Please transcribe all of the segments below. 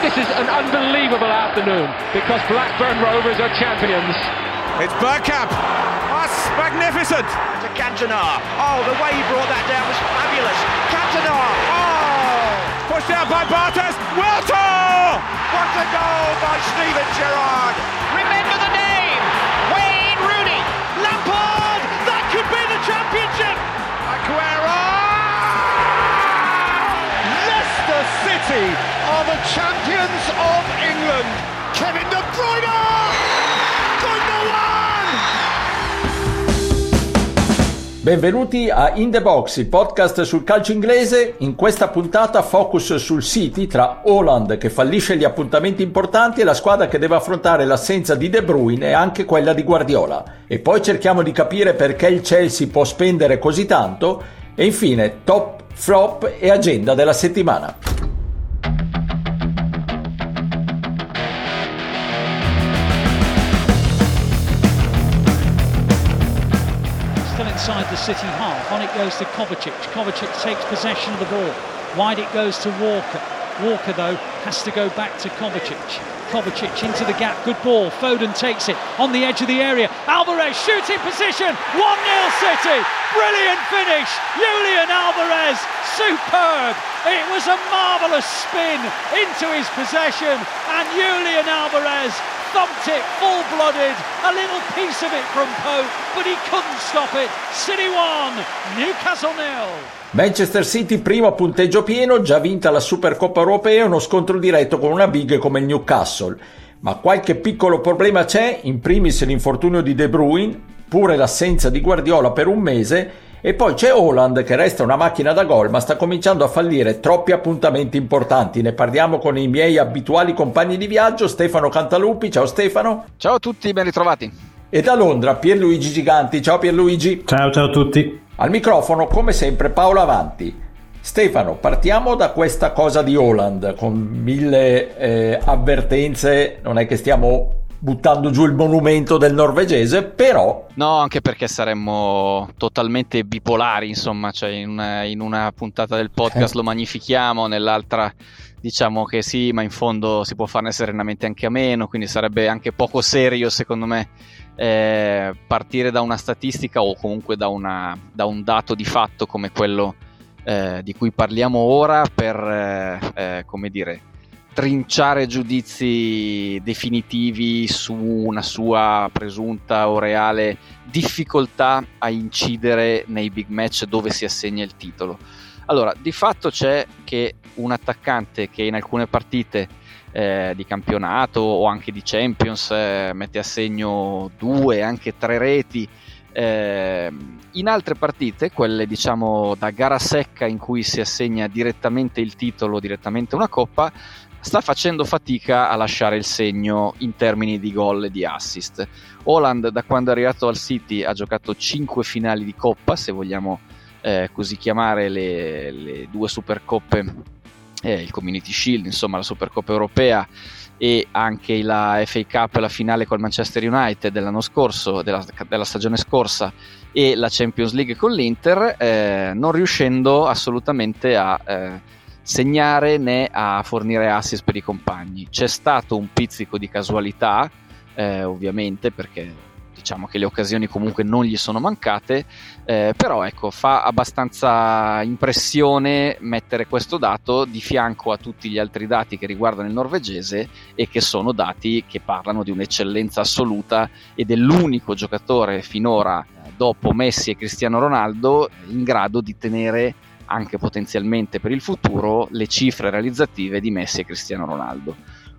this is an unbelievable afternoon because Blackburn Rovers are champions. It's Bergkamp. That's magnificent. To Cantona. Oh, the way he brought that down was fabulous. Cantona. Oh! Pushed out by Bartes. Wiltor! What a goal by Steven Gerrard. Remember the name. Wayne Rooney. Lampard. That could be the championship. Aguero! Leicester City are the champions of England. Kevin De Bruyne. Benvenuti a In The Box, il podcast sul calcio inglese. In questa puntata focus sul City tra Holland che fallisce gli appuntamenti importanti e la squadra che deve affrontare l'assenza di De Bruyne e anche quella di Guardiola. E poi cerchiamo di capire perché il Chelsea può spendere così tanto e infine top, flop e agenda della settimana. Inside the City half. On it goes to Kovacic. Kovacic takes possession of the ball. Wide it goes to Walker. Walker, though, has to go back to Kovacic. Kovacic into the gap. Good ball. Foden takes it on the edge of the area. Alvarez shooting position. 1 0 City. Brilliant finish. Julian Alvarez. Superb. It was a marvellous spin into his possession. And Julian Alvarez thumped it full blooded. A little piece of it from Pope, but he couldn't stop it. City 1, Newcastle 0. Manchester City primo a punteggio pieno, già vinta la Supercoppa europea, uno scontro diretto con una big come il Newcastle. Ma qualche piccolo problema c'è, in primis l'infortunio di De Bruyne, pure l'assenza di Guardiola per un mese e poi c'è Holland che resta una macchina da gol ma sta cominciando a fallire troppi appuntamenti importanti. Ne parliamo con i miei abituali compagni di viaggio, Stefano Cantalupi. Ciao Stefano. Ciao a tutti, ben ritrovati. E da Londra Pierluigi Giganti. Ciao Pierluigi. Ciao ciao a tutti. Al microfono come sempre Paolo Avanti. Stefano, partiamo da questa cosa di Holland con mille eh, avvertenze, non è che stiamo buttando giù il monumento del norvegese, però... No, anche perché saremmo totalmente bipolari, insomma, cioè in una, in una puntata del podcast lo magnifichiamo, nell'altra diciamo che sì, ma in fondo si può farne serenamente anche a meno, quindi sarebbe anche poco serio secondo me eh, partire da una statistica o comunque da, una, da, un dato di fatto come quello eh, di cui parliamo ora per, eh, eh come dire, trinciare giudizi definitivi su una sua presunta o reale difficoltà a incidere nei big match dove si assegna il titolo. Allora, di fatto c'è che un attaccante che in alcune partite eh, di campionato o anche di Champions eh, mette a segno due, anche tre reti, eh, in altre partite, quelle diciamo da gara secca in cui si assegna direttamente il titolo, direttamente una coppa, sta facendo fatica a lasciare il segno in termini di gol e di assist. Holland da quando è arrivato al City ha giocato 5 finali di coppa, se vogliamo eh, così chiamare le, le due supercoppe, eh, il Community Shield, insomma la Supercoppa europea e anche la FA Cup, la finale col Manchester United dell'anno scorso, della, della stagione scorsa e la Champions League con l'Inter, eh, non riuscendo assolutamente a eh, segnare né a fornire assist per i compagni. C'è stato un pizzico di casualità, eh, ovviamente, perché diciamo che le occasioni comunque non gli sono mancate, eh, però ecco, fa abbastanza impressione mettere questo dato di fianco a tutti gli altri dati che riguardano il norvegese e che sono dati che parlano di un'eccellenza assoluta ed è l'unico giocatore finora, dopo Messi e Cristiano Ronaldo, in grado di tenere anche potenzialmente per il futuro le cifre realizzative di Messi e Cristiano Ronaldo.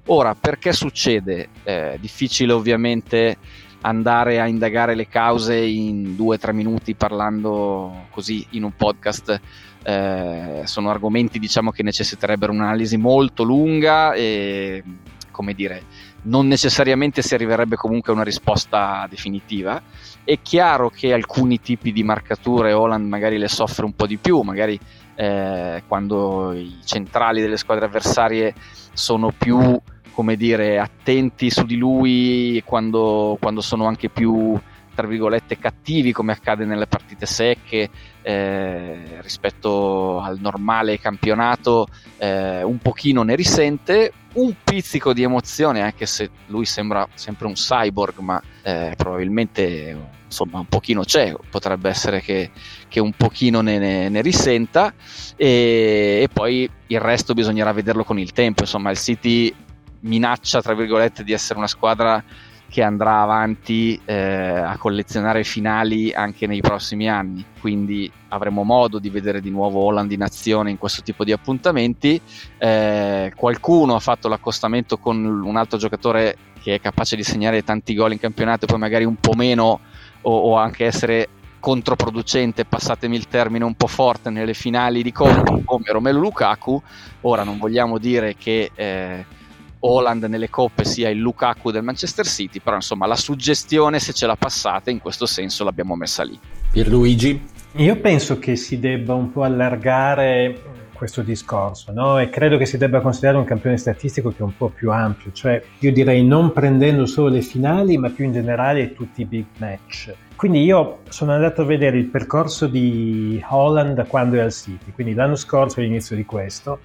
Ora, perché succede? Eh, difficile ovviamente andare a indagare le cause in due o tre minuti parlando così in un podcast. Eh, sono argomenti diciamo che necessiterebbero un'analisi molto lunga e come dire non necessariamente si arriverebbe comunque a una risposta definitiva. È chiaro che alcuni tipi di marcature Holland magari le soffre un po' di più, magari eh, quando i centrali delle squadre avversarie sono più come dire, attenti su di lui quando, quando sono anche più tra virgolette cattivi come accade nelle partite secche eh, rispetto al normale campionato eh, un pochino ne risente. Un pizzico di emozione anche se lui sembra sempre un cyborg ma eh, probabilmente insomma un pochino c'è potrebbe essere che, che un pochino ne, ne, ne risenta. E, e poi il resto bisognerà vederlo con il tempo. Insomma il City minaccia tra virgolette di essere una squadra che andrà avanti eh, a collezionare finali anche nei prossimi anni, quindi avremo modo di vedere di nuovo Holland in azione in questo tipo di appuntamenti. Eh, qualcuno ha fatto l'accostamento con un altro giocatore che è capace di segnare tanti gol in campionato e poi magari un po' meno o, o anche essere controproducente, passatemi il termine un po' forte, nelle finali di Coppa come Romelu Lukaku. Ora non vogliamo dire che... Eh, Holland nelle coppe sia il Lukaku del Manchester City, però insomma la suggestione se ce la passate in questo senso l'abbiamo messa lì. Pierluigi? Io penso che si debba un po' allargare questo discorso no? e credo che si debba considerare un campione statistico che è un po' più ampio, cioè io direi non prendendo solo le finali ma più in generale tutti i big match. Quindi io sono andato a vedere il percorso di Holland quando è al City, quindi l'anno scorso all'inizio di questo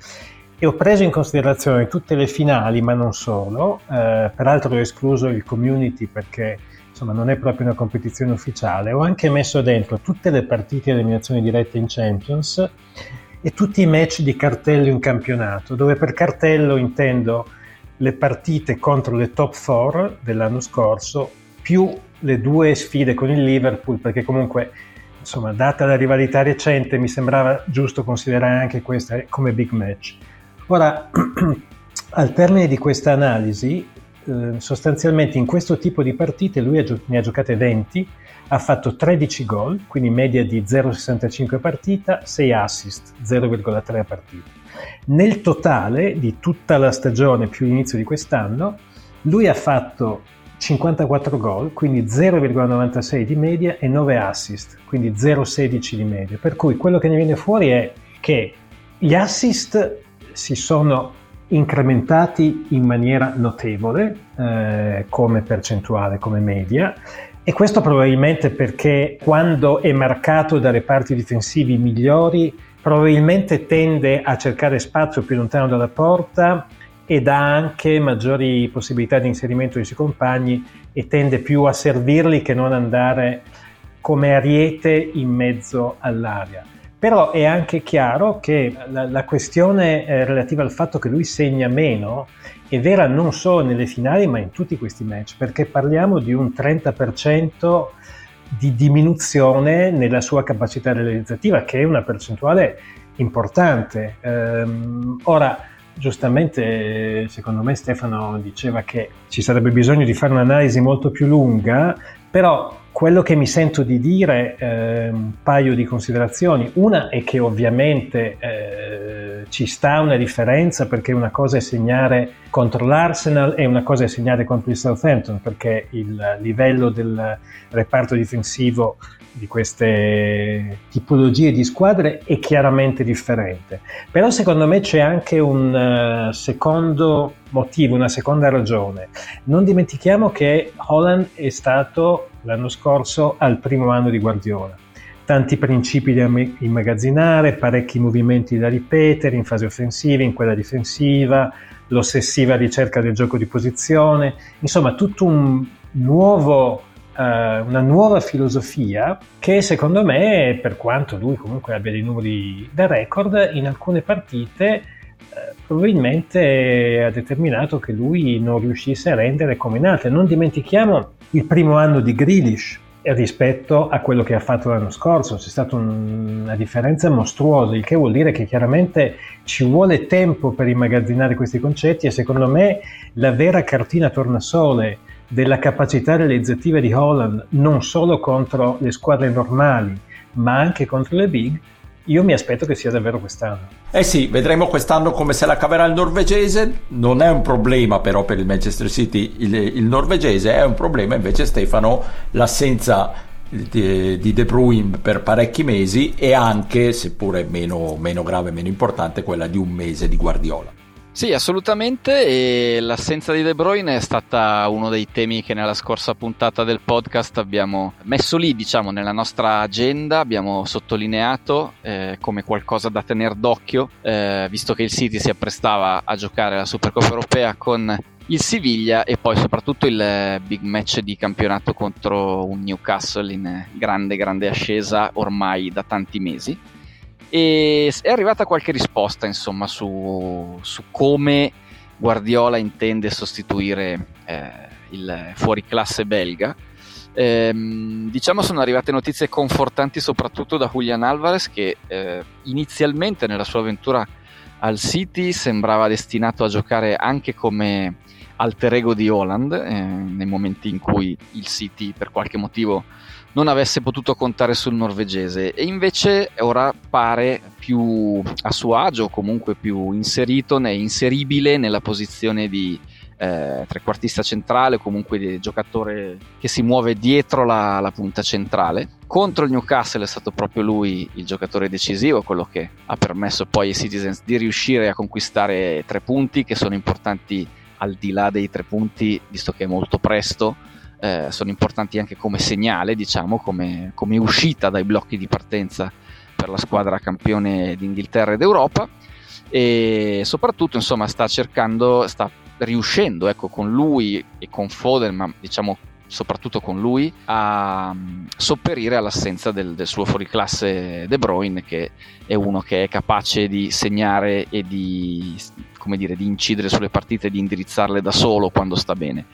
e ho preso in considerazione tutte le finali, ma non solo. Eh, peraltro ho escluso il community perché insomma non è proprio una competizione ufficiale. Ho anche messo dentro tutte le partite di eliminazione diretta in Champions e tutti i match di cartello in campionato, dove per cartello intendo le partite contro le top 4 dell'anno scorso più le due sfide con il Liverpool, perché comunque insomma, data la rivalità recente, mi sembrava giusto considerare anche questa come big match. Ora, al termine di questa analisi, eh, sostanzialmente in questo tipo di partite lui ha ne ha giocate 20, ha fatto 13 gol, quindi media di 0,65 partita, 6 assist, 0,3 partita. Nel totale di tutta la stagione più l'inizio di quest'anno, lui ha fatto 54 gol, quindi 0,96 di media e 9 assist, quindi 0,16 di media. Per cui quello che ne viene fuori è che gli assist si sono incrementati in maniera notevole eh, come percentuale, come media e questo probabilmente perché quando è marcato da reparti difensivi migliori probabilmente tende a cercare spazio più lontano dalla porta ed ha anche maggiori possibilità di inserimento dei suoi compagni e tende più a servirli che non andare come ariete in mezzo all'aria. Però è anche chiaro che la, la questione eh, relativa al fatto che lui segna meno è vera non solo nelle finali ma in tutti questi match, perché parliamo di un 30% di diminuzione nella sua capacità realizzativa, che è una percentuale importante. Ehm, ora, giustamente, secondo me Stefano diceva che ci sarebbe bisogno di fare un'analisi molto più lunga, però quello che mi sento di dire, eh, un paio di considerazioni. Una è che ovviamente eh, ci sta una differenza perché una cosa è segnare contro l'Arsenal e una cosa è segnare contro il Southampton perché il livello del reparto difensivo di queste tipologie di squadre è chiaramente differente. Però secondo me c'è anche un uh, secondo motivo, una seconda ragione. Non dimentichiamo che Holland è stato l'anno scorso al primo anno di Guardiola. Tanti principi da immagazzinare, parecchi movimenti da ripetere in fase offensiva, in quella difensiva, l'ossessiva ricerca del gioco di posizione, insomma tutto un nuovo una nuova filosofia che secondo me, per quanto lui comunque abbia dei numeri da record, in alcune partite uh, probabilmente ha determinato che lui non riuscisse a rendere come in altre. Non dimentichiamo il primo anno di Grealish rispetto a quello che ha fatto l'anno scorso. C'è stata un, una differenza mostruosa, il che vuol dire che chiaramente ci vuole tempo per immagazzinare questi concetti e secondo me la vera cartina tornasole della capacità realizzativa di Holland non solo contro le squadre normali ma anche contro le big io mi aspetto che sia davvero quest'anno. Eh sì, vedremo quest'anno come se la caverà il norvegese. Non è un problema però per il Manchester City il, il norvegese, è un problema invece Stefano l'assenza di, di De Bruyne per parecchi mesi e anche, seppure meno, meno grave, meno importante, quella di un mese di Guardiola. Sì, assolutamente e l'assenza di De Bruyne è stata uno dei temi che nella scorsa puntata del podcast abbiamo messo lì, diciamo, nella nostra agenda, abbiamo sottolineato eh, come qualcosa da tenere d'occhio, eh, visto che il City si apprestava a giocare la Supercoppa europea con il Siviglia e poi soprattutto il big match di campionato contro un Newcastle in grande grande ascesa ormai da tanti mesi e è arrivata qualche risposta insomma su, su come Guardiola intende sostituire eh, il fuoriclasse belga. Ehm, diciamo sono arrivate notizie confortanti soprattutto da Julian Alvarez che eh, inizialmente nella sua avventura al City sembrava destinato a giocare anche come alter ego di Holland eh, nei momenti in cui il City per qualche motivo non avesse potuto contare sul norvegese e invece ora pare più a suo agio, comunque più inserito, né, inseribile nella posizione di eh, trequartista centrale, comunque di giocatore che si muove dietro la, la, punta centrale. Contro il Newcastle è stato proprio lui il giocatore decisivo, quello che ha permesso poi ai Citizens di riuscire a conquistare tre punti che sono importanti al di là dei tre punti, visto che è molto presto eh, sono importanti anche come segnale, diciamo, come, come, uscita dai blocchi di partenza per la squadra campione d'Inghilterra ed Europa. E soprattutto insomma sta cercando, sta riuscendo ecco, con lui e con Foden, ma diciamo soprattutto con lui, a um, sopperire all'assenza del, del, suo fuoriclasse De Bruyne, che è uno che è capace di segnare e di, dire, di incidere sulle partite e di indirizzarle da solo quando sta bene.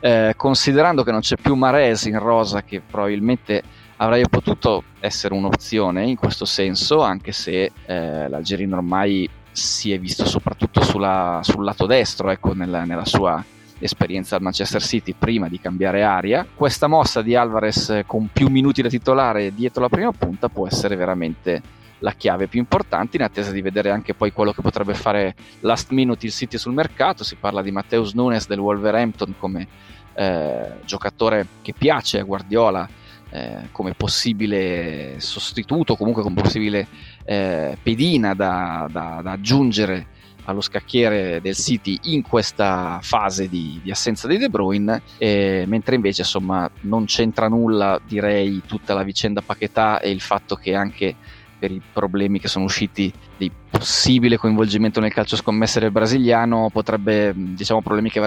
Eh, considerando che non c'è più Mares in rosa che probabilmente avrei potuto essere un'opzione in questo senso anche se eh, l'Algerino ormai si è visto soprattutto sulla, sul lato destro ecco, nella, nella sua esperienza al Manchester City prima di cambiare aria. Questa mossa di Alvarez con più minuti da titolare dietro la prima punta può essere veramente la chiave più importante in attesa di vedere anche poi quello che potrebbe fare last minute il City sul mercato. Si parla di Matteus Nunes del Wolverhampton come eh, giocatore che piace a Guardiola eh, come possibile sostituto, comunque come possibile eh, pedina da, da, da, aggiungere allo scacchiere del City in questa fase di, di assenza di De Bruyne, mentre invece insomma non c'entra nulla direi tutta la vicenda Paquetà e il fatto che anche per i problemi che sono usciti di possibile coinvolgimento nel calcio scommesse del brasiliano, potrebbe, diciamo, problemi che,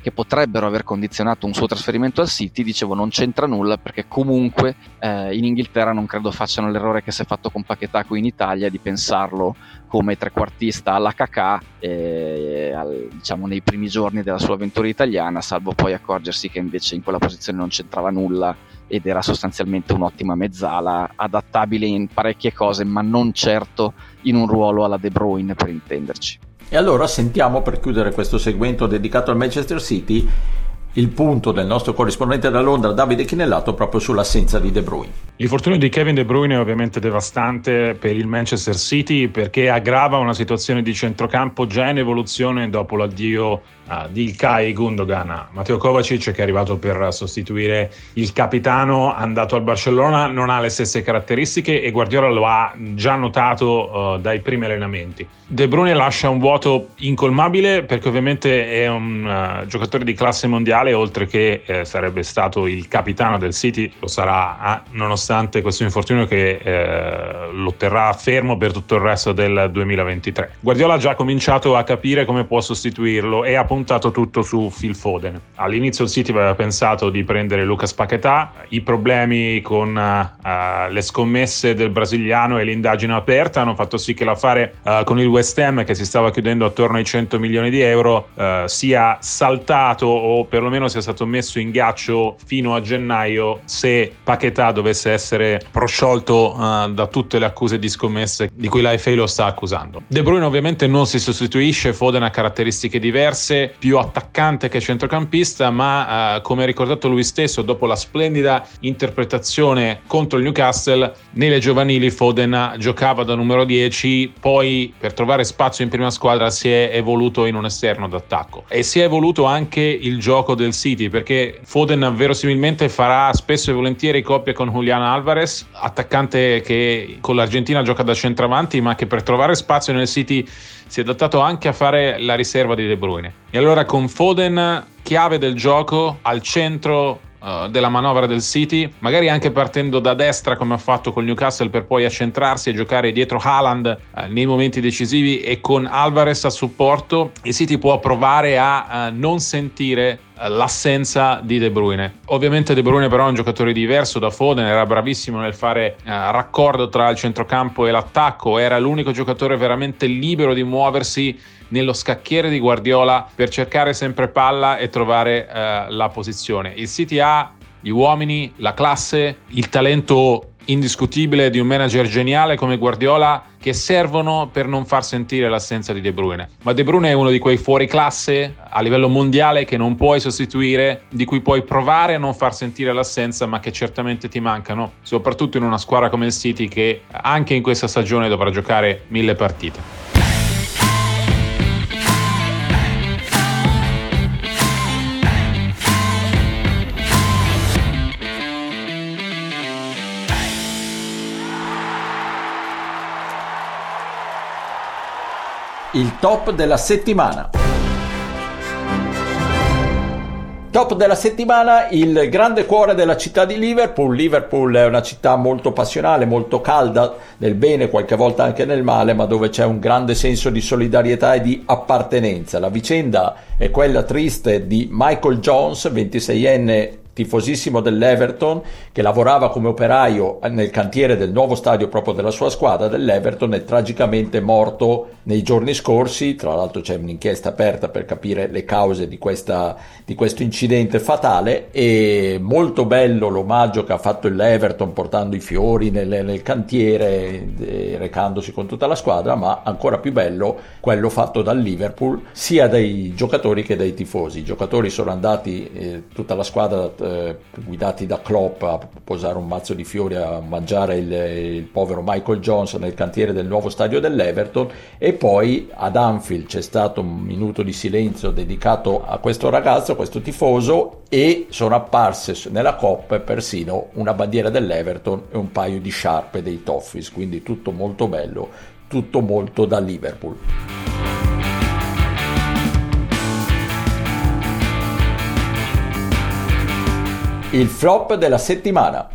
che, potrebbero aver condizionato un suo trasferimento al City, dicevo non c'entra nulla perché comunque eh, in Inghilterra non credo facciano l'errore che si è fatto con Paquetà qui in Italia di pensarlo come trequartista alla Kakà eh, al, diciamo, nei primi giorni della sua avventura italiana, salvo poi accorgersi che invece in quella posizione non c'entrava nulla ed era sostanzialmente un'ottima mezzala, adattabile in parecchie cose, ma non certo in un ruolo alla De Bruyne per intenderci. E allora sentiamo per chiudere questo segmento dedicato al Manchester City il punto del nostro corrispondente da Londra Davide Chinellato proprio sull'assenza di De Bruyne. L'infortunio di Kevin De Bruyne è ovviamente devastante per il Manchester City perché aggrava una situazione di centrocampo già in evoluzione dopo l'addio uh, di Ilkay Gundogan. Matteo Kovacic che è arrivato per sostituire il capitano andato al Barcellona non ha le stesse caratteristiche e Guardiola lo ha già notato uh, dai primi allenamenti. De Bruyne lascia un vuoto incolmabile perché ovviamente è un uh, giocatore di classe mondiale oltre che eh, sarebbe stato il capitano del City, lo sarà ah, nonostante questo infortunio che eh, lo terrà fermo per tutto il resto del 2023. Guardiola ha già cominciato a capire come può sostituirlo e ha puntato tutto su Phil Foden. All'inizio il City aveva pensato di prendere Lucas Paquetà, i problemi con uh, le scommesse del brasiliano e l'indagine aperta hanno fatto sì che l'affare uh, con il West Ham che si stava chiudendo attorno ai 100 milioni di euro uh, sia saltato o perlomeno sia stato messo in ghiaccio fino a gennaio se Paquetà dovesse essere prosciolto da tutte le accuse di scommesse di cui la FA lo sta accusando. De Bruyne ovviamente non si sostituisce, Foden ha caratteristiche diverse, più attaccante che centrocampista, ma eh, come ha ricordato lui stesso, dopo la splendida interpretazione contro il Newcastle, nelle giovanili Foden giocava da numero 10, poi per trovare spazio in prima squadra si è evoluto in un esterno d'attacco e si è evoluto anche il gioco del City perché Foden verosimilmente farà spesso e volentieri coppia con Julian Alvarez, attaccante che con l'Argentina gioca da centravanti ma che per trovare spazio nel City si è adattato anche a fare la riserva di De Bruyne. E allora con Foden chiave del gioco al centro uh, della manovra del City, magari anche partendo da destra come ha fatto con Newcastle per poi accentrarsi e giocare dietro Haaland uh, nei momenti decisivi e con Alvarez a supporto, il City può provare a uh, non sentire l'assenza di De Bruyne. Ovviamente De Bruyne però è un giocatore diverso da Foden, era bravissimo nel fare uh, raccordo tra il centrocampo e l'attacco, era l'unico giocatore veramente libero di muoversi nello scacchiere di Guardiola per cercare sempre palla e trovare uh, la posizione. Il City ha gli uomini, la classe, il talento indiscutibile di un manager geniale come Guardiola che servono per non far sentire l'assenza di De Bruyne. Ma De Bruyne è uno di quei fuori classe a livello mondiale che non puoi sostituire, di cui puoi provare a non far sentire l'assenza, ma che certamente ti mancano, soprattutto in una squadra come il City che anche in questa stagione dovrà giocare mille partite. Il top della settimana. Top della settimana, il grande cuore della città di Liverpool. Liverpool è una città molto passionale, molto calda, nel bene, qualche volta anche nel male, ma dove c'è un grande senso di solidarietà e di appartenenza. La vicenda è quella triste di Michael Jones, 26enne tifosissimo dell'Everton che lavorava come operaio nel cantiere del nuovo stadio proprio della sua squadra dell'Everton è tragicamente morto nei giorni scorsi. Tra l'altro c'è un'inchiesta aperta per capire le cause di, questa, di questo incidente fatale e molto bello l'omaggio che ha fatto l'Everton portando i fiori nel, nel cantiere eh, recandosi con tutta la squadra ma ancora più bello quello fatto dal Liverpool sia dai giocatori che dai tifosi. I giocatori sono andati eh, tutta la squadra eh, guidati da Klopp a posare un mazzo di fiori a mangiare il, il, povero Michael Jones nel cantiere del nuovo stadio dell'Everton e poi ad Anfield c'è stato un minuto di silenzio dedicato a questo ragazzo, a questo tifoso e sono apparse nella coppa persino una bandiera dell'Everton e un paio di sciarpe dei Toffees, quindi tutto molto bello, tutto molto da Liverpool. Il flop della settimana.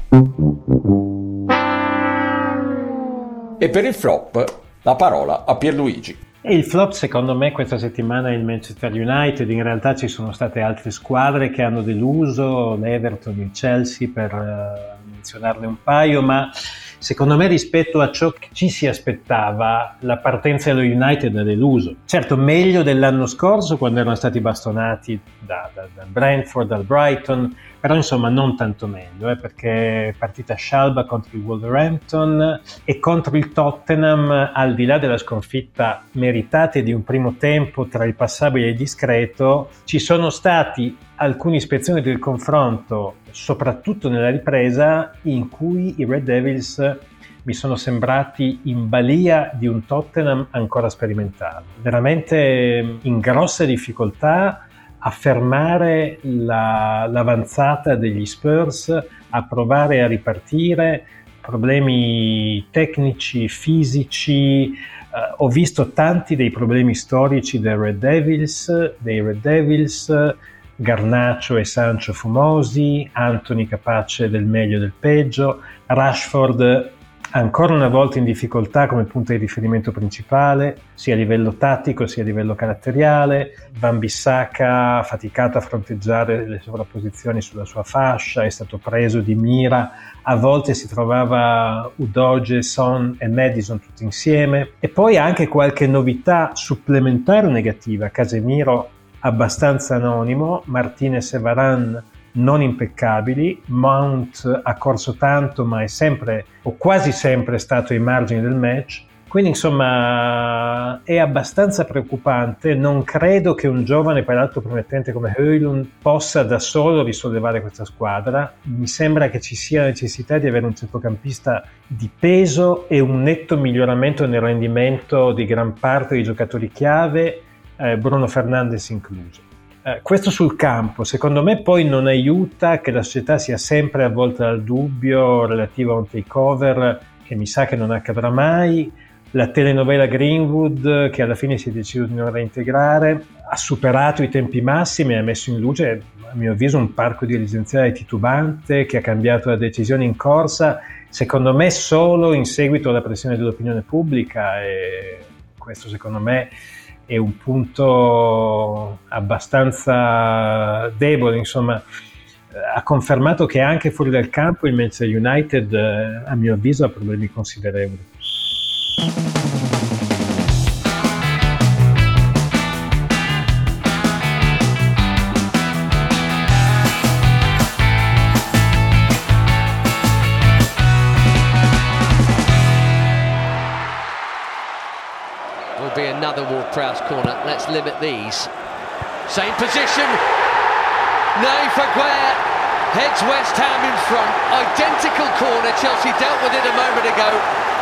E per il flop la parola a Pierluigi. Il flop secondo me questa settimana è il Manchester United, in realtà ci sono state altre squadre che hanno deluso, l'Everton, il Chelsea per uh, menzionarne un paio, ma secondo me rispetto a ciò che ci si aspettava, la partenza dello United ha deluso. Certo, meglio dell'anno scorso quando erano stati bastonati da, da, dal Brentford, dal Brighton, però insomma non tanto meglio, eh, perché è partita scialba contro il Wolverhampton e contro il Tottenham, al di là della sconfitta meritata di un primo tempo tra il passabile e il discreto, ci sono stati alcune ispezioni del confronto, soprattutto nella ripresa, in cui i Red Devils mi sono sembrati in balia di un Tottenham ancora sperimentale, veramente in grossa difficoltà fermare la, l'avanzata degli Spurs, a provare a ripartire, problemi tecnici, fisici, Uh, ho visto tanti dei problemi storici dei Red Devils, dei Red Devils, Garnacio e Sancho fumosi, Anthony capace del meglio e del peggio, Rashford ancora una volta in difficoltà come punto di riferimento principale, sia a livello tattico sia a livello caratteriale. Van Bissaka faticato a fronteggiare le sovrapposizioni sulla sua fascia, è stato preso di mira, a volte si trovava Udoge, Son e Madison tutti insieme. E poi anche qualche novità supplementare negativa, Casemiro abbastanza anonimo, Martinez e Varan non impeccabili, Mount ha corso tanto ma è sempre o quasi sempre stato ai margini del match, quindi insomma è abbastanza preoccupante, non credo che un giovane peraltro promettente come Höylund possa da solo risollevare questa squadra, mi sembra che ci sia necessità di avere un centrocampista di peso e un netto miglioramento nel rendimento di gran parte dei giocatori chiave, eh, Bruno Fernandes incluso. Eh, questo sul campo, secondo me poi non aiuta che la società sia sempre avvolta dal dubbio relativo a un takeover che mi sa che non accadrà mai, la telenovela Greenwood che alla fine si è deciso di non reintegrare, ha superato i tempi massimi e ha messo in luce, a mio avviso, un parco dirigenziale titubante che ha cambiato la decisione in corsa, secondo me solo in seguito alla pressione dell'opinione pubblica e questo secondo me è un punto abbastanza debole, insomma ha confermato che anche fuori dal campo il Manchester United a mio avviso ha problemi considerevoli. Corner. Let's limit these. Same position. for Guerre heads West Ham in front. Identical corner. Chelsea dealt with it a moment ago.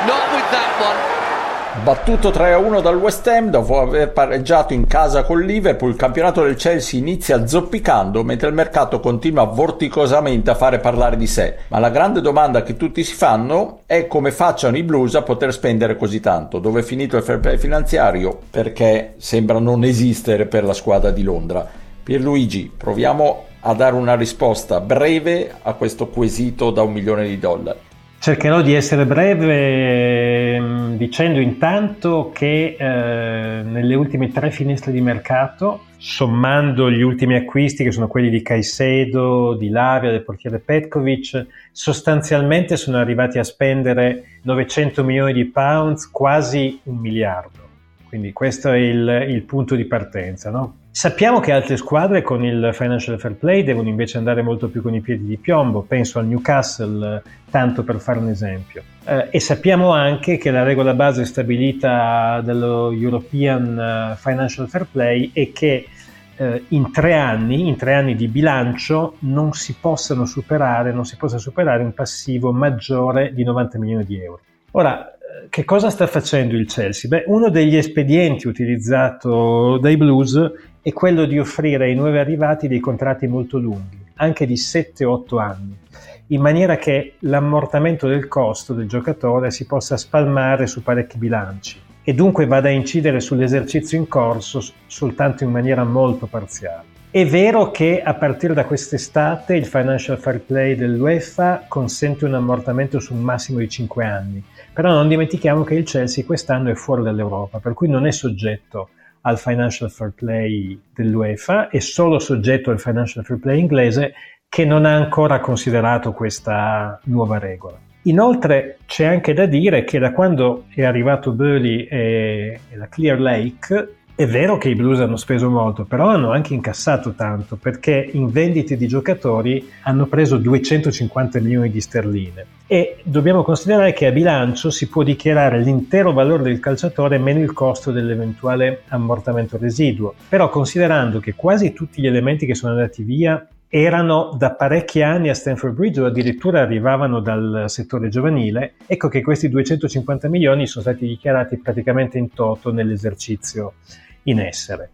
Not with that one. Battuto 3-1 dal West Ham dopo aver pareggiato in casa con Liverpool, il campionato del Chelsea inizia zoppicando mentre il mercato continua vorticosamente a fare parlare di sé. Ma la grande domanda che tutti si fanno è come facciano i Blues a poter spendere così tanto, dove è finito il fair play finanziario, perché sembra non esistere per la squadra di Londra. Pierluigi, proviamo a dare una risposta breve a questo quesito da un milione di dollari. Cercherò di essere breve ehm, dicendo intanto che eh, nelle ultime tre finestre di mercato, sommando gli ultimi acquisti che sono quelli di Caicedo, di Lavia, del portiere Petkovic, sostanzialmente sono arrivati a spendere 900 milioni di pounds, quasi un miliardo. Quindi questo è il, il punto di partenza. No? Sappiamo che altre squadre con il financial fair play devono invece andare molto più con i piedi di piombo, penso al Newcastle, tanto per fare un esempio. Eh, e sappiamo anche che la regola base stabilita dallo European eh, Financial Fair Play è che eh, in tre anni, in tre anni di bilancio, non si possano superare, non si possa superare un passivo maggiore di 90 milioni di euro. Ora, che cosa sta facendo il Chelsea? Beh, uno degli espedienti utilizzato dai Blues è quello di offrire ai nuovi arrivati dei contratti molto lunghi, anche di 7-8 anni, in maniera che l'ammortamento del costo del giocatore si possa spalmare su parecchi bilanci e dunque vada a incidere sull'esercizio in corso soltanto in maniera molto parziale. È vero che a partire da quest'estate il Financial Fair Play dell'UEFA consente un ammortamento su un massimo di 5 anni, però non dimentichiamo che il Chelsea quest'anno è fuori dall'Europa, per cui non è soggetto al Financial Fair Play dell'UEFA, è solo soggetto al Financial Fair Play inglese che non ha ancora considerato questa nuova regola. Inoltre c'è anche da dire che da quando è arrivato Burley e, e la Clear Lake è vero che i Blues hanno speso molto, però hanno anche incassato tanto perché in vendite di giocatori hanno preso 250 milioni di sterline e dobbiamo considerare che a bilancio si può dichiarare l'intero valore del calciatore meno il costo dell'eventuale ammortamento residuo. Però considerando che quasi tutti gli elementi che sono andati via erano da parecchi anni a Stanford Bridge o addirittura arrivavano dal settore giovanile, ecco che questi 250 milioni sono stati dichiarati praticamente in toto nell'esercizio in essere.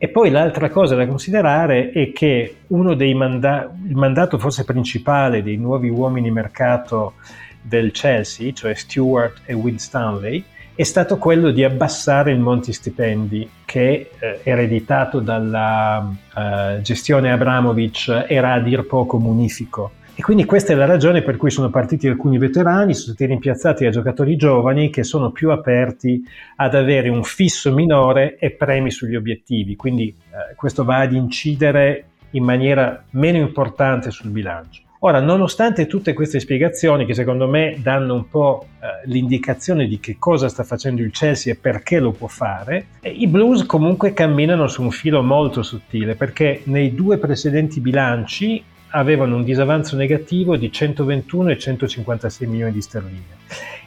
E poi l'altra cosa da considerare è che uno dei manda- il mandato forse principale dei nuovi uomini mercato del Chelsea, cioè Stewart e Will Stanley, è stato quello di abbassare il monte stipendi che eh, ereditato dalla eh, gestione Abramovic era a dir poco munifico e quindi questa è la ragione per cui sono partiti alcuni veterani, sono stati rimpiazzati da giocatori giovani che sono più aperti ad avere un fisso minore e premi sugli obiettivi. Quindi eh, questo va ad incidere in maniera meno importante sul bilancio. Ora, nonostante tutte queste spiegazioni che secondo me danno un po' eh, l'indicazione di che cosa sta facendo il Chelsea e perché lo può fare, eh, i Blues comunque camminano su un filo molto sottile perché nei due precedenti bilanci avevano un disavanzo negativo di 121 e 156 milioni di sterline.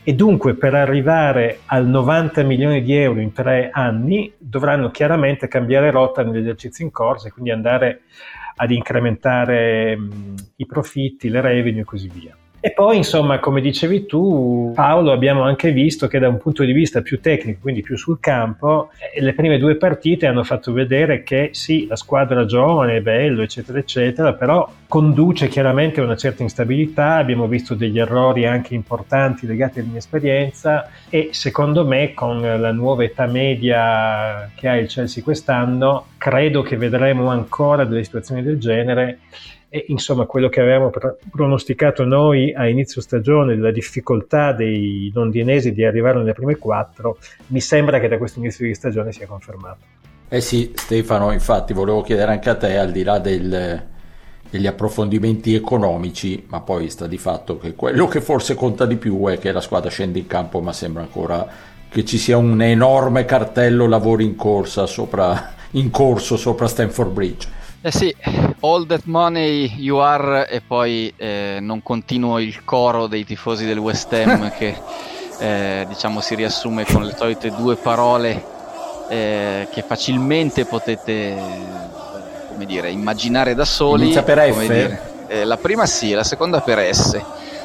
E dunque per arrivare al 90 milioni di euro in tre anni dovranno chiaramente cambiare rotta nell'esercizio in corso e quindi andare ad incrementare mh, i profitti, le revenue e così via. E poi, insomma, come dicevi tu, Paolo, abbiamo anche visto che da un punto di vista più tecnico, quindi più sul campo, eh, le prime due partite hanno fatto vedere che sì, la squadra giovane è bello, eccetera, eccetera, però conduce chiaramente a una certa instabilità, abbiamo visto degli errori anche importanti legati all'inesperienza e secondo me con la nuova età media che ha il Chelsea quest'anno, credo che vedremo ancora delle situazioni del genere e insomma quello che avevamo pronosticato noi a inizio stagione della difficoltà dei londinesi di arrivare nelle prime quattro mi sembra che da questo inizio di stagione sia confermato. Eh sì Stefano infatti volevo chiedere anche a te al di là del, degli approfondimenti economici ma poi sta di fatto che quello che forse conta di più è che la squadra scende in campo ma sembra ancora che ci sia un enorme cartello lavori in corsa sopra in corso sopra Stanford Bridge eh sì, all that money you are e poi eh, non continuo il coro dei tifosi del West Ham che eh, diciamo si riassume con le solite due parole eh, che facilmente potete come dire, immaginare da soli. Inizia per F? Eh, la prima sì, la seconda per S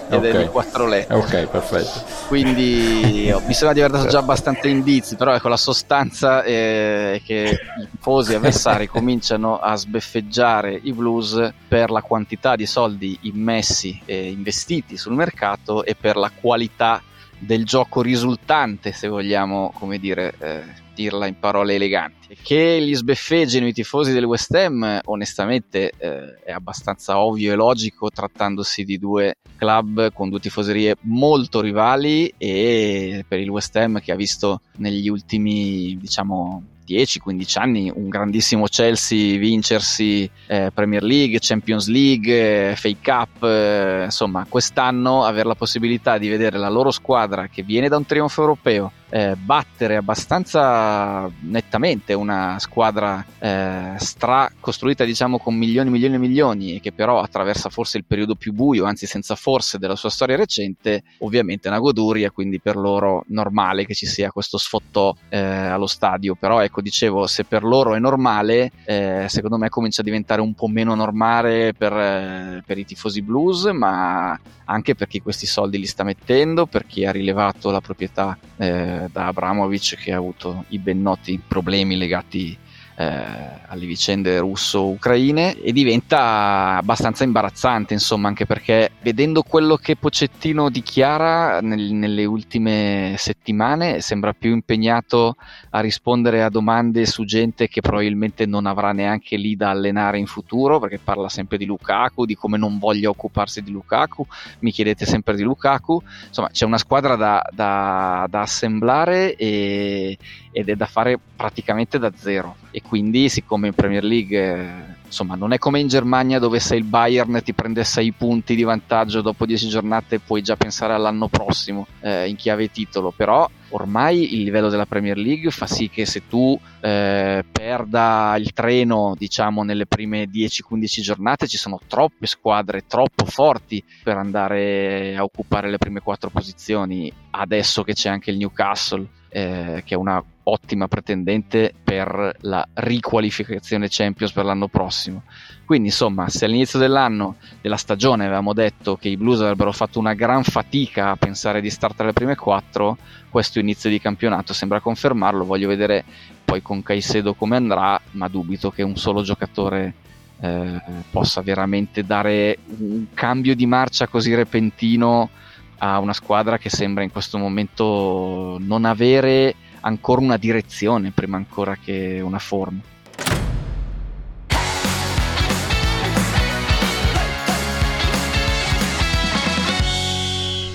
ed okay. è di quattro lettere. Ok, perfetto. Quindi oh, mi sembra di aver dato già abbastanza indizi, però ecco la sostanza è che i tifosi avversari cominciano a sbeffeggiare i blues per la quantità di soldi immessi e investiti sul mercato e per la qualità del gioco risultante, se vogliamo, come dire, eh, dirla in parole eleganti. Che gli sbeffeggino i tifosi del West Ham, onestamente, eh, è abbastanza ovvio e logico, trattandosi di due club con due tifoserie molto rivali e per il West Ham che ha visto negli ultimi, diciamo, 10-15 anni un grandissimo Chelsea vincersi eh, Premier League, Champions League, eh, FA Cup, eh, insomma quest'anno avere la possibilità di vedere la loro squadra che viene da un trionfo europeo eh, battere abbastanza nettamente una squadra eh, stra costruita diciamo con milioni milioni e milioni e che però attraversa forse il periodo più buio anzi senza forse della sua storia recente ovviamente è una goduria quindi per loro normale che ci sia questo sfottò eh, allo stadio. Però ecco dicevo se per loro è normale eh, secondo me comincia a diventare un po' meno normale per, eh, per i tifosi blues ma anche per chi questi soldi li sta mettendo per chi ha rilevato la proprietà eh, da Abramovic che ha avuto i ben noti problemi legati alle vicende russo-ucraine e diventa abbastanza imbarazzante, insomma, anche perché vedendo quello che Pocettino dichiara nel, nelle ultime settimane sembra più impegnato a rispondere a domande su gente che probabilmente non avrà neanche lì da allenare in futuro, perché parla sempre di Lukaku, di come non voglia occuparsi di Lukaku, mi chiedete sempre di Lukaku, insomma c'è una squadra da, da, da assemblare e, ed è da fare praticamente da zero. E quindi siccome in Premier League insomma non è come in Germania dove sei il Bayern ti prende 6 punti di vantaggio dopo 10 giornate puoi già pensare all'anno prossimo eh, in chiave titolo. Però ormai il livello della Premier League fa sì che se tu eh, perda il treno diciamo nelle prime 10-15 giornate ci sono troppe squadre troppo forti per andare a occupare le prime 4 posizioni adesso che c'è anche il Newcastle eh, che è una ottima pretendente per la riqualificazione Champions per l'anno prossimo. Quindi, insomma, se all'inizio dell'anno, della stagione, avevamo detto che i Blues avrebbero fatto una gran fatica a pensare di stare tra le prime quattro, questo inizio di campionato sembra confermarlo. Voglio vedere poi con Caicedo come andrà, ma dubito che un solo giocatore eh, possa veramente dare un cambio di marcia così repentino a una squadra che sembra in questo momento non avere ancora una direzione prima ancora che una forma.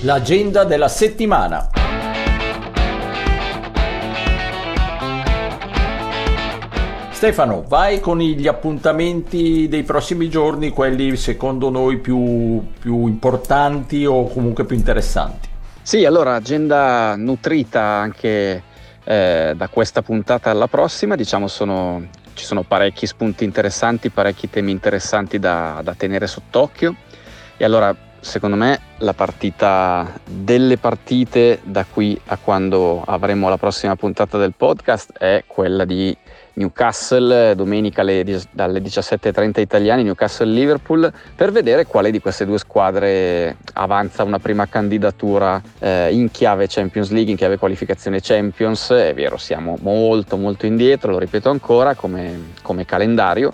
L'agenda della settimana. Stefano, vai con gli appuntamenti dei prossimi giorni, quelli secondo noi più, più importanti o comunque più interessanti. Sì, allora agenda nutrita anche eh, da questa puntata alla prossima, diciamo sono, ci sono parecchi spunti interessanti, parecchi temi interessanti da, da tenere sott'occhio e allora secondo me la partita delle partite da qui a quando avremo la prossima puntata del podcast è quella di Newcastle domenica alle, dalle 17.30 italiani Newcastle-Liverpool per vedere quale di queste due squadre avanza una prima candidatura eh, in chiave Champions League, in chiave qualificazione Champions. È vero siamo molto molto indietro lo ripeto ancora come, come calendario.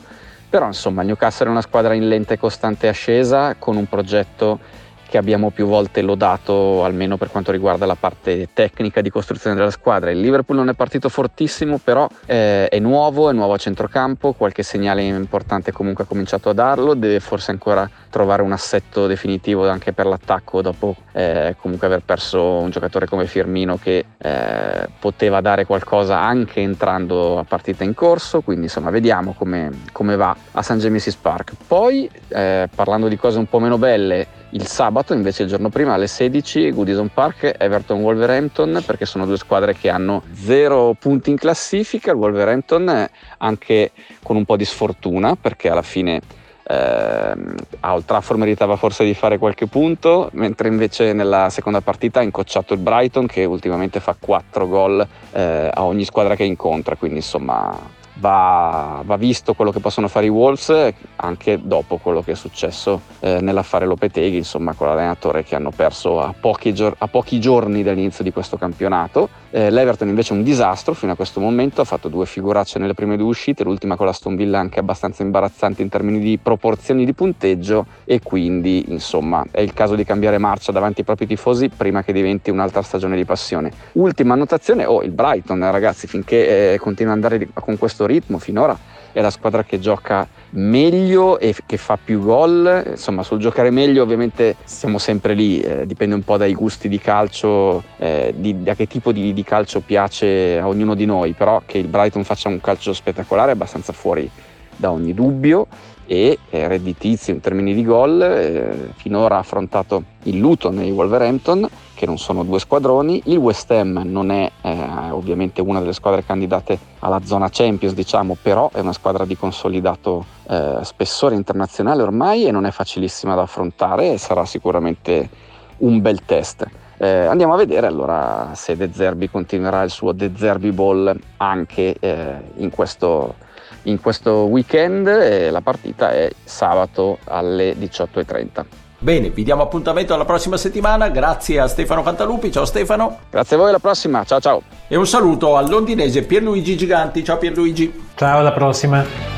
Però insomma il Newcastle è una squadra in lenta e costante ascesa con un progetto che abbiamo più volte lodato, almeno per quanto riguarda la parte tecnica di costruzione della squadra. Il Liverpool non è partito fortissimo, però eh, è nuovo, è nuovo a centrocampo, qualche segnale importante comunque ha cominciato a darlo, deve forse ancora trovare un assetto definitivo anche per l'attacco dopo eh, comunque aver perso un giocatore come Firmino che eh, poteva dare qualcosa anche entrando a partita in corso, quindi insomma vediamo come, come va a San Genesis Park. Poi eh, parlando di cose un po' meno belle, il sabato invece il giorno prima alle 16 Goodison Park Everton Wolverhampton perché sono due squadre che hanno zero punti in classifica il Wolverhampton anche con un po' di sfortuna perché alla fine eh, a Old Trafford meritava forse di fare qualche punto mentre invece nella seconda partita ha incocciato il Brighton che ultimamente fa 4 gol eh, a ogni squadra che incontra quindi insomma va, va, visto quello che possono fare i Wolves anche dopo quello che è successo eh, nell'affare Lopeteghi, insomma con l'allenatore che hanno perso a pochi, gior- a pochi giorni dall'inizio di questo campionato. Eh, L'Everton invece è un disastro fino a questo momento, ha fatto due figuracce nelle prime due uscite, l'ultima con la Stone Villa anche abbastanza imbarazzante in termini di proporzioni di punteggio e quindi insomma è il caso di cambiare marcia davanti ai propri tifosi prima che diventi un'altra stagione di passione. Ultima annotazione, oh il Brighton ragazzi finché eh, continua ad andare con questo ritmo finora è la squadra che gioca meglio e che fa più gol. Insomma, sul giocare meglio ovviamente siamo sempre lì, eh, dipende un po' dai gusti di calcio, eh, di, da che tipo di, di, calcio piace a ognuno di noi, però che il Brighton faccia un calcio spettacolare è abbastanza fuori da ogni dubbio e eh, redditizio in termini di gol, eh, finora ha affrontato il Luton e il Wolverhampton che non sono due squadroni, il West Ham non è eh, ovviamente una delle squadre candidate alla zona Champions diciamo, però è una squadra di consolidato eh, spessore internazionale ormai e non è facilissima da affrontare e sarà sicuramente un bel test. Eh, andiamo a vedere allora se De Zerbi continuerà il suo De Zerbi Ball anche eh, in questo in questo weekend e la partita è sabato alle 18.30. Bene, vi diamo appuntamento alla prossima settimana, grazie a Stefano Cantalupi, ciao Stefano. Grazie a voi, alla prossima, ciao ciao. E un saluto al londinese Pierluigi Giganti, ciao Pierluigi. Ciao, alla prossima.